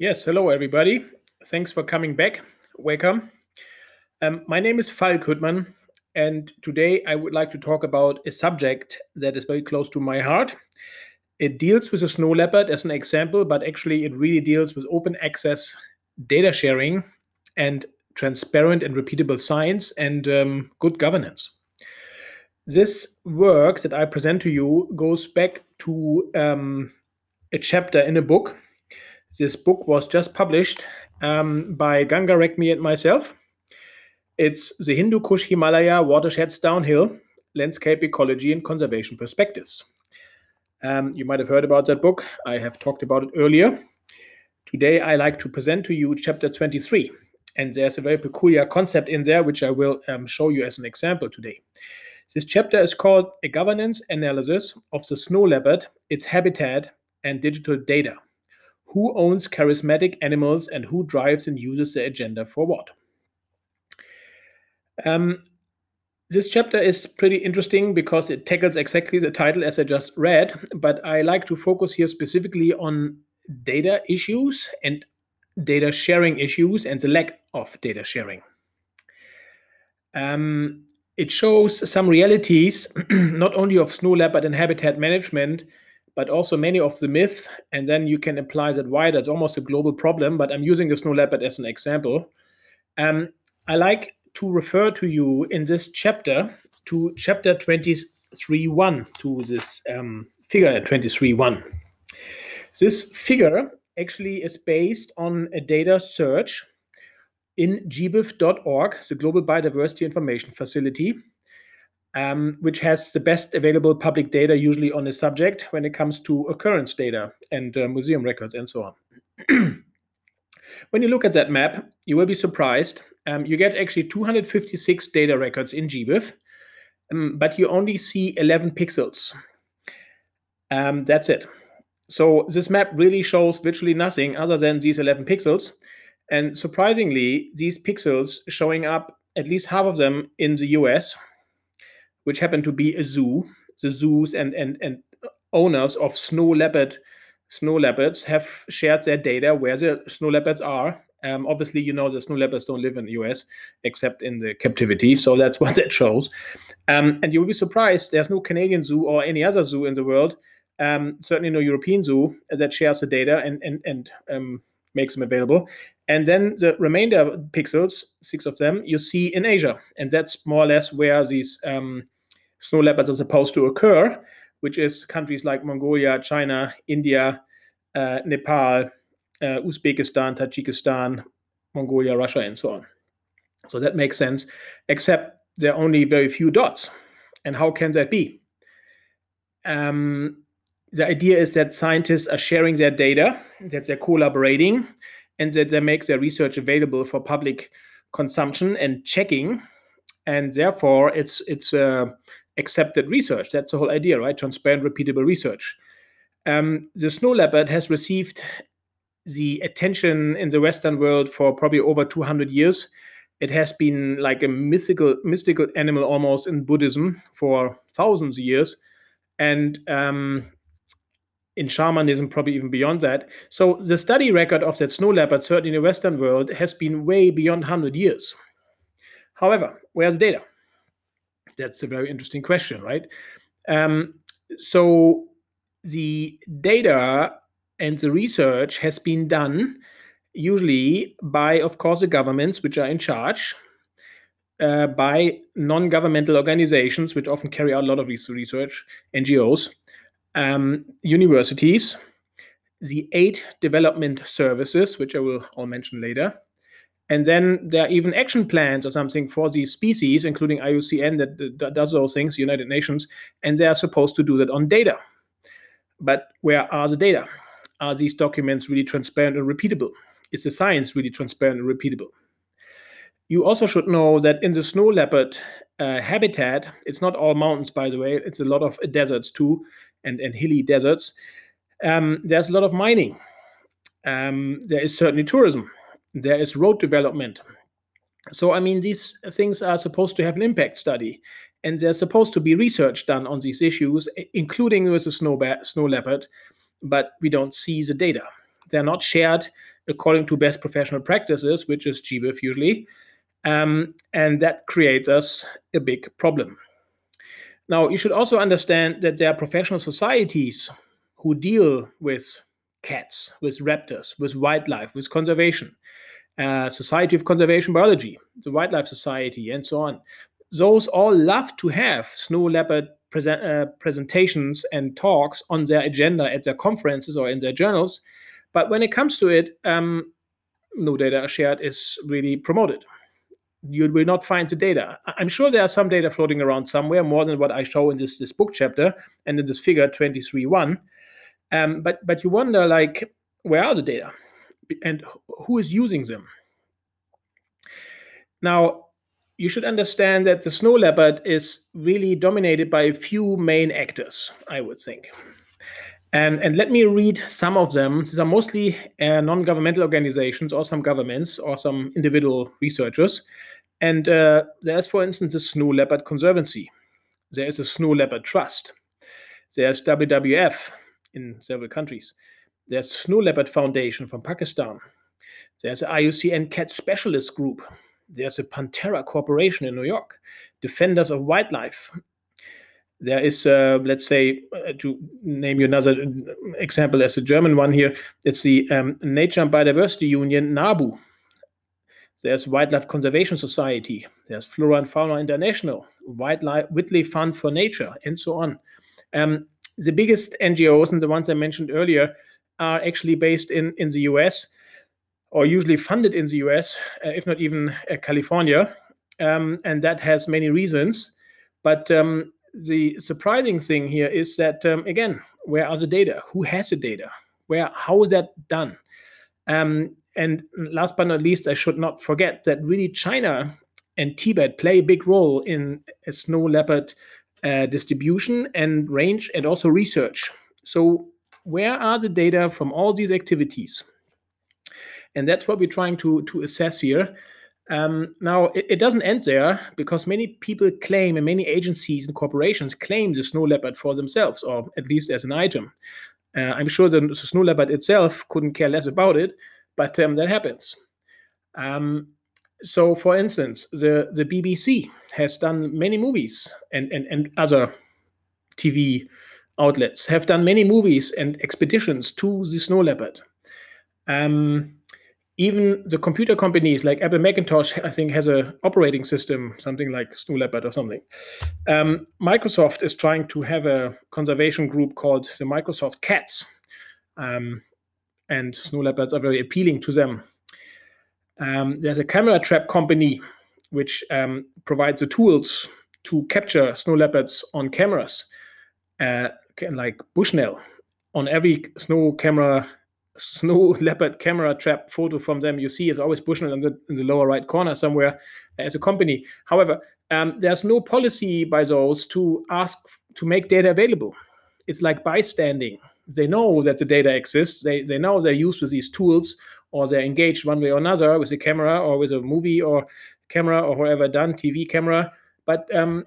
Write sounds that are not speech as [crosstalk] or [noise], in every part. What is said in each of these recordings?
Yes, hello everybody. Thanks for coming back. Welcome. Um, my name is Falk Hüttmann, and today I would like to talk about a subject that is very close to my heart. It deals with the snow leopard as an example, but actually it really deals with open access data sharing and transparent and repeatable science and um, good governance. This work that I present to you goes back to um, a chapter in a book this book was just published um, by Ganga Regmi and myself. It's The Hindu Kush Himalaya Watersheds Downhill Landscape Ecology and Conservation Perspectives. Um, you might have heard about that book. I have talked about it earlier. Today, I like to present to you chapter 23. And there's a very peculiar concept in there, which I will um, show you as an example today. This chapter is called A Governance Analysis of the Snow Leopard, its Habitat, and Digital Data who owns charismatic animals and who drives and uses the agenda for what. Um, this chapter is pretty interesting because it tackles exactly the title as I just read, but I like to focus here specifically on data issues and data sharing issues and the lack of data sharing. Um, it shows some realities, [clears throat] not only of snow leopard and habitat management, but also many of the myths, and then you can apply that wider. It's almost a global problem, but I'm using the snow leopard as an example. Um, I like to refer to you in this chapter to chapter 23.1, to this um, figure 23.1. This figure actually is based on a data search in gbif.org, the Global Biodiversity Information Facility, um, which has the best available public data usually on a subject when it comes to occurrence data and uh, museum records and so on. [clears throat] when you look at that map, you will be surprised. Um, you get actually 256 data records in GBIF, um, but you only see 11 pixels. Um, that's it. So this map really shows virtually nothing other than these 11 pixels. And surprisingly, these pixels showing up, at least half of them in the US, which happened to be a zoo. The zoos and and and owners of snow leopard snow leopards have shared their data where the snow leopards are. Um, obviously, you know the snow leopards don't live in the US except in the captivity, so that's [laughs] what that shows. Um, and you will be surprised there's no Canadian zoo or any other zoo in the world, um, certainly no European zoo that shares the data and and and um, makes them available. And then the remainder pixels, six of them, you see in Asia, and that's more or less where these um, snow leopards are supposed to occur, which is countries like Mongolia, China, India, uh, Nepal, uh, Uzbekistan, Tajikistan, Mongolia, Russia, and so on. So that makes sense, except there are only very few dots. And how can that be? Um, the idea is that scientists are sharing their data, that they're collaborating, and that they make their research available for public consumption and checking. And therefore, it's it's uh, accepted research. That's the whole idea, right? Transparent, repeatable research. Um, the snow leopard has received the attention in the Western world for probably over 200 years. It has been like a mystical, mystical animal almost in Buddhism for thousands of years, and um, in shamanism, probably even beyond that. So the study record of that snow leopard, certainly in the Western world, has been way beyond 100 years. However, where's the data? That's a very interesting question, right? Um, so the data and the research has been done usually by, of course, the governments which are in charge, uh, by non governmental organizations which often carry out a lot of research, NGOs, um, universities, the eight development services, which I will all mention later, and then there are even action plans or something for these species, including IUCN that, that does those things, United Nations, and they are supposed to do that on data. But where are the data? Are these documents really transparent and repeatable? Is the science really transparent and repeatable? You also should know that in the snow leopard uh, habitat, it's not all mountains, by the way, it's a lot of deserts too, and, and hilly deserts. Um, there's a lot of mining. Um, there is certainly tourism there is road development. So, I mean, these things are supposed to have an impact study, and there's supposed to be research done on these issues, including with the snow, snow leopard, but we don't see the data. they're not shared according to best professional practices, which is GBIF usually. Um, and that creates us a big problem. Now, you should also understand that there are professional societies who deal with cats, with raptors, with wildlife, with conservation, uh, Society of Conservation Biology, the Wildlife Society, and so on. Those all love to have snow leopard present, uh, presentations and talks on their agenda at their conferences or in their journals. But when it comes to it, um, no data shared is really promoted you will not find the data. I'm sure there are some data floating around somewhere, more than what I show in this, this book chapter and in this figure 23.1. Um, but but you wonder like, where are the data? And who is using them? Now, you should understand that the snow leopard is really dominated by a few main actors, I would think. And, and let me read some of them. These are mostly uh, non governmental organizations or some governments or some individual researchers. And uh, there's, for instance, the Snow Leopard Conservancy. There is a Snow Leopard Trust. There's WWF in several countries. There's Snow Leopard Foundation from Pakistan. There's the IUCN Cat Specialist Group. There's a Panthera Corporation in New York, Defenders of Wildlife, there is, uh, let's say, uh, to name you another example as a German one here, it's the um, Nature and Biodiversity Union, NABU. There's Wildlife Conservation Society. There's Flora and Fauna International, Wildlife Whitley Fund for Nature, and so on. Um, the biggest NGOs and the ones I mentioned earlier are actually based in, in the US or usually funded in the US, uh, if not even uh, California. Um, and that has many reasons. But um, the surprising thing here is that um, again, where are the data? Who has the data? Where? How is that done? Um, and last but not least, I should not forget that really China and Tibet play a big role in a snow leopard uh, distribution and range, and also research. So, where are the data from all these activities? And that's what we're trying to to assess here. Um, now, it, it, doesn't end there because many people claim, and many agencies and corporations claim the snow leopard for themselves, or at least as an item. Uh, I'm sure the, the, snow leopard itself couldn't care less about it, but um, that happens. Um, so, for instance, the, the BBC has done many movies, and, and, and other TV outlets have done many movies and expeditions to the snow leopard. Um, even the computer companies like Apple Macintosh, I think, has a operating system, something like Snow Leopard or something. Um, Microsoft is trying to have a conservation group called the Microsoft Cats, um, and snow leopards are very appealing to them. Um, there's a camera trap company which um, provides the tools to capture snow leopards on cameras, uh, like Bushnell. On every snow camera snow [laughs] leopard camera trap photo from them you see it's always Bushnell in the, in the lower right corner somewhere as a company. However, um, there's no policy by those to ask to make data available. It's like bystanding. They know that the data exists. They, they know they're used with these tools or they're engaged one way or another with a camera or with a movie or camera or whatever done, TV camera. But um,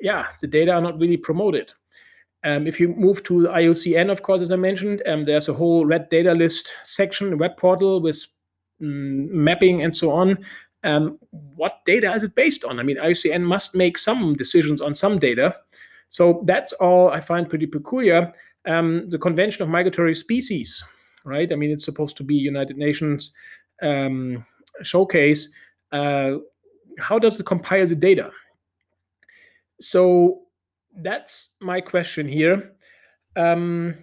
yeah, the data are not really promoted. Um, if you move to IUCN, of course, as I mentioned, um, there's a whole red data list section, web portal with mm, mapping and so on. Um, what data is it based on? I mean, IUCN must make some decisions on some data. So that's all I find pretty peculiar. Um, the Convention of Migratory Species, right? I mean, it's supposed to be United Nations um, showcase. Uh, how does it compile the data? So that's my question here. Um,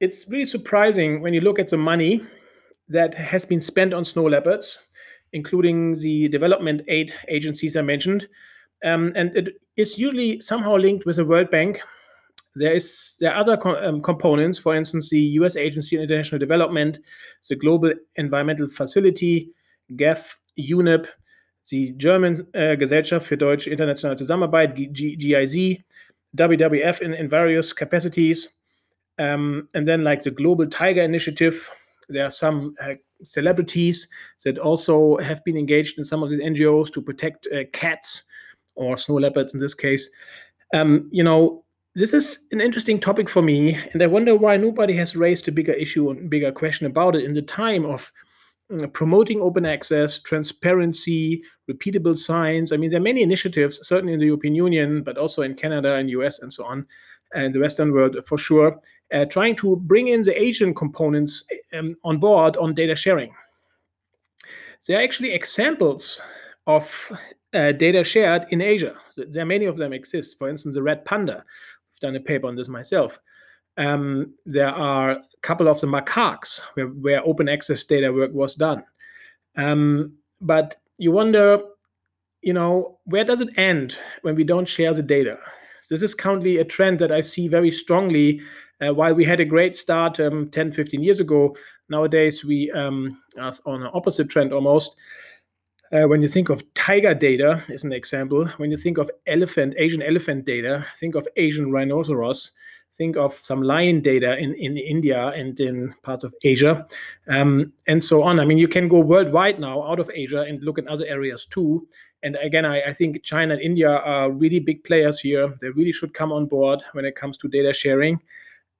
it's really surprising when you look at the money that has been spent on snow leopards, including the development aid agencies I mentioned. Um, and it is usually somehow linked with the World Bank. There is there are other co um, components, for instance, the U.S. Agency on International Development, the Global Environmental Facility, GEF, UNEP, the German uh, Gesellschaft für Deutsche Internationale Zusammenarbeit, GIZ, WWF in, in various capacities. Um, and then, like the Global Tiger Initiative, there are some uh, celebrities that also have been engaged in some of these NGOs to protect uh, cats or snow leopards in this case. Um, you know, this is an interesting topic for me, and I wonder why nobody has raised a bigger issue and bigger question about it in the time of promoting open access, transparency, repeatable science. I mean, there are many initiatives, certainly in the European Union, but also in Canada and US and so on, and the Western world for sure, uh, trying to bring in the Asian components um, on board on data sharing. There are actually examples of uh, data shared in Asia. There are many of them exist. For instance, the red panda. I've done a paper on this myself. Um, there are couple of the macaques where, where open access data work was done. Um, but you wonder, you know, where does it end when we don't share the data? This is currently a trend that I see very strongly. Uh, while we had a great start um, 10, 15 years ago, nowadays we um, are on an opposite trend almost. Uh, when you think of tiger data, as an example, when you think of elephant, Asian elephant data, think of Asian rhinoceros, think of some lion data in, in India and in parts of Asia, um, and so on. I mean, you can go worldwide now out of Asia and look at other areas too. And again, I, I think China and India are really big players here. They really should come on board when it comes to data sharing.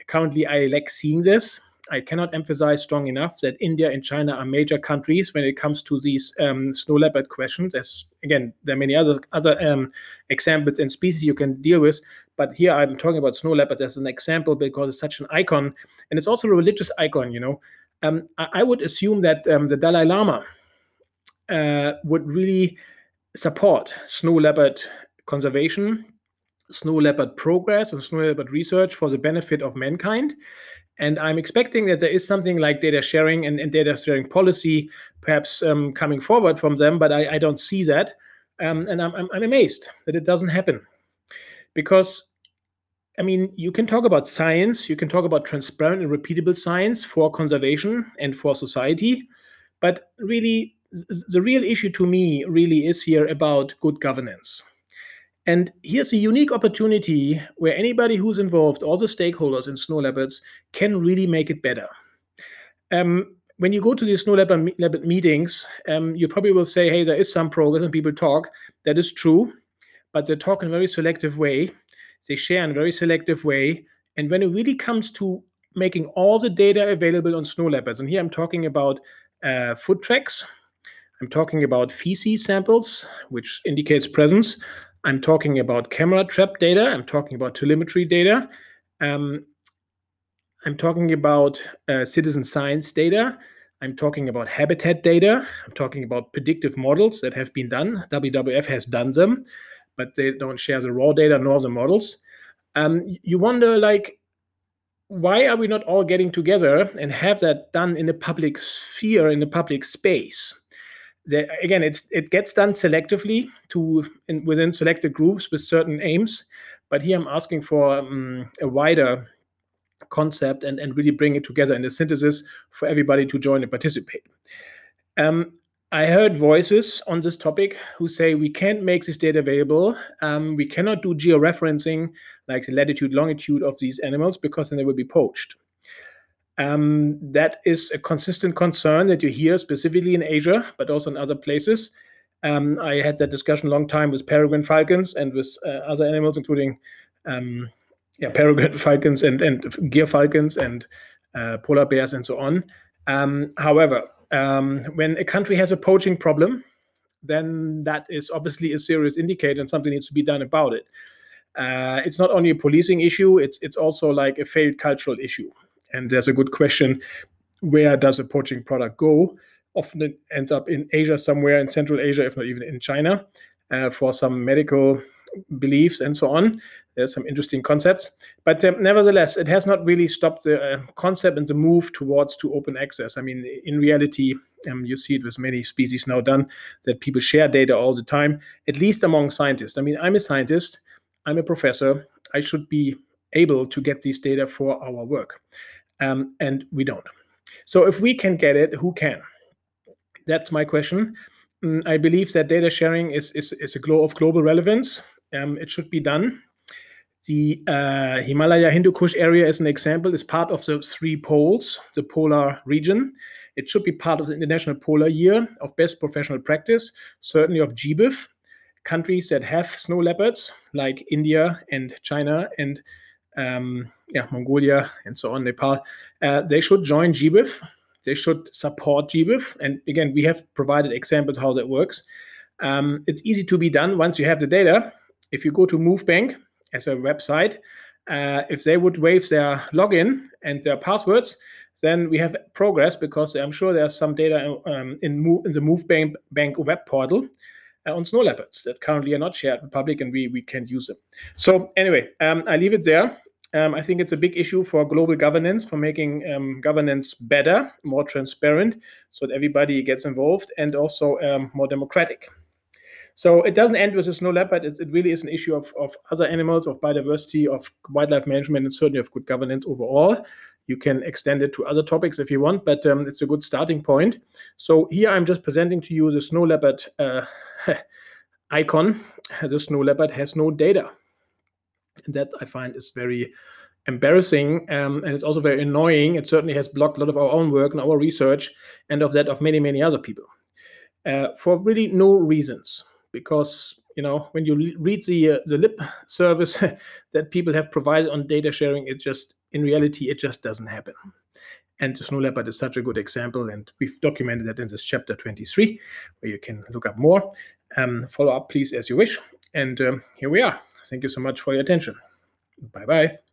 Currently, I like seeing this. I cannot emphasize strong enough that India and China are major countries when it comes to these um, snow leopard questions. As again, there are many other other um, examples and species you can deal with, but here I'm talking about snow leopards as an example because it's such an icon, and it's also a religious icon. You know, um, I, I, would assume that um, the Dalai Lama uh, would really support snow leopard conservation, snow leopard progress, and snow leopard research for the benefit of mankind. And I'm expecting that there is something like data sharing and, and data sharing policy perhaps um, coming forward from them, but I, I don't see that. Um, and I'm, I'm, I'm amazed that it doesn't happen. Because, I mean, you can talk about science, you can talk about transparent and repeatable science for conservation and for society, but really, the real issue to me really is here about good governance. And here's a unique opportunity where anybody who's involved, all the stakeholders in snow leopards, can really make it better. Um, when you go to the snow leopard, leopard meetings, um, you probably will say, hey, there is some progress and people talk. That is true, but they talk in a very selective way. They share in a very selective way. And when it really comes to making all the data available on snow leopards, and here I'm talking about uh, foot tracks, I'm talking about feces samples, which indicates presence. I'm talking about camera trap data. I'm talking about telemetry data. Um, I'm talking about uh, citizen science data. I'm talking about habitat data. I'm talking about predictive models that have been done. WWF has done them, but they don't share the raw data nor the models. Um, you wonder, like, why are we not all getting together and have that done in the public sphere, in the public space? There, again, it's it gets done selectively to in, within selected groups with certain aims. But here I'm asking for um, a wider concept and, and really bring it together in a synthesis for everybody to join and participate. Um, I heard voices on this topic who say we can't make this data available. Um, we cannot do georeferencing like the latitude, longitude of these animals because then they will be poached. Um, that is a consistent concern that you hear specifically in Asia, but also in other places. Um, I had that discussion a long time with peregrine falcons and with uh, other animals, including um, yeah, peregrine [laughs] falcons and, and gyrfalcons and uh, polar bears and so on. Um, however, um, when a country has a poaching problem, then that is obviously a serious indicator and something needs to be done about it. Uh, it's not only a policing issue; it's it's also like a failed cultural issue. And there's a good question where does a poaching product go? Often it ends up in Asia, somewhere in Central Asia, if not even in China, uh, for some medical beliefs and so on. There's some interesting concepts, but um, nevertheless, it has not really stopped the uh, concept and the move towards to open access. I mean, in reality, um, you see it with many species now done that people share data all the time, at least among scientists. I mean, I'm a scientist, I'm a professor, I should be able to get these data for our work um, and we don't. So if we can get it, who can? That's my question. Mm, I believe that data sharing is is, is a glow of global relevance. Um, it should be done. The uh, Himalaya Hindu Kush area, as an example, is part of the three poles, the polar region. It should be part of the International Polar Year of Best Professional Practice, certainly of GBIF. Countries that have snow leopards, like India and China and um, yeah, Mongolia, and so on, Nepal, uh, they should join GBIF. They should support GBIF. And again, we have provided examples how that works. Um, it's easy to be done once you have the data. If you go to MoveBank as a website, uh, if they would waive their login and their passwords, then we have progress because I'm sure there's some data um, in, in the MoveBank Bank web portal uh, on snow leopards that currently are not shared with public and we, we can't use them. So anyway, um, I leave it there. Um, I think it's a big issue for global governance, for making um, governance better, more transparent, so that everybody gets involved, and also um, more democratic. So it doesn't end with the snow leopard. It's, it really is an issue of, of other animals, of biodiversity, of wildlife management, and certainly of good governance overall. You can extend it to other topics if you want, but um, it's a good starting point. So here I'm just presenting to you the snow leopard uh, [laughs] icon. The snow leopard has no data. And that I find is very embarrassing um, and it's also very annoying. It certainly has blocked a lot of our own work and our research and of that of many, many other people uh, for really no reasons. Because you know when you read the uh, the lip service [laughs] that people have provided on data sharing it just in reality it just doesn't happen. And snow leopard is such a good example and we've documented that in this chapter 23 where you can look up more. Um, follow up please as you wish. And um, here we are thank you so much for your attention. Bye bye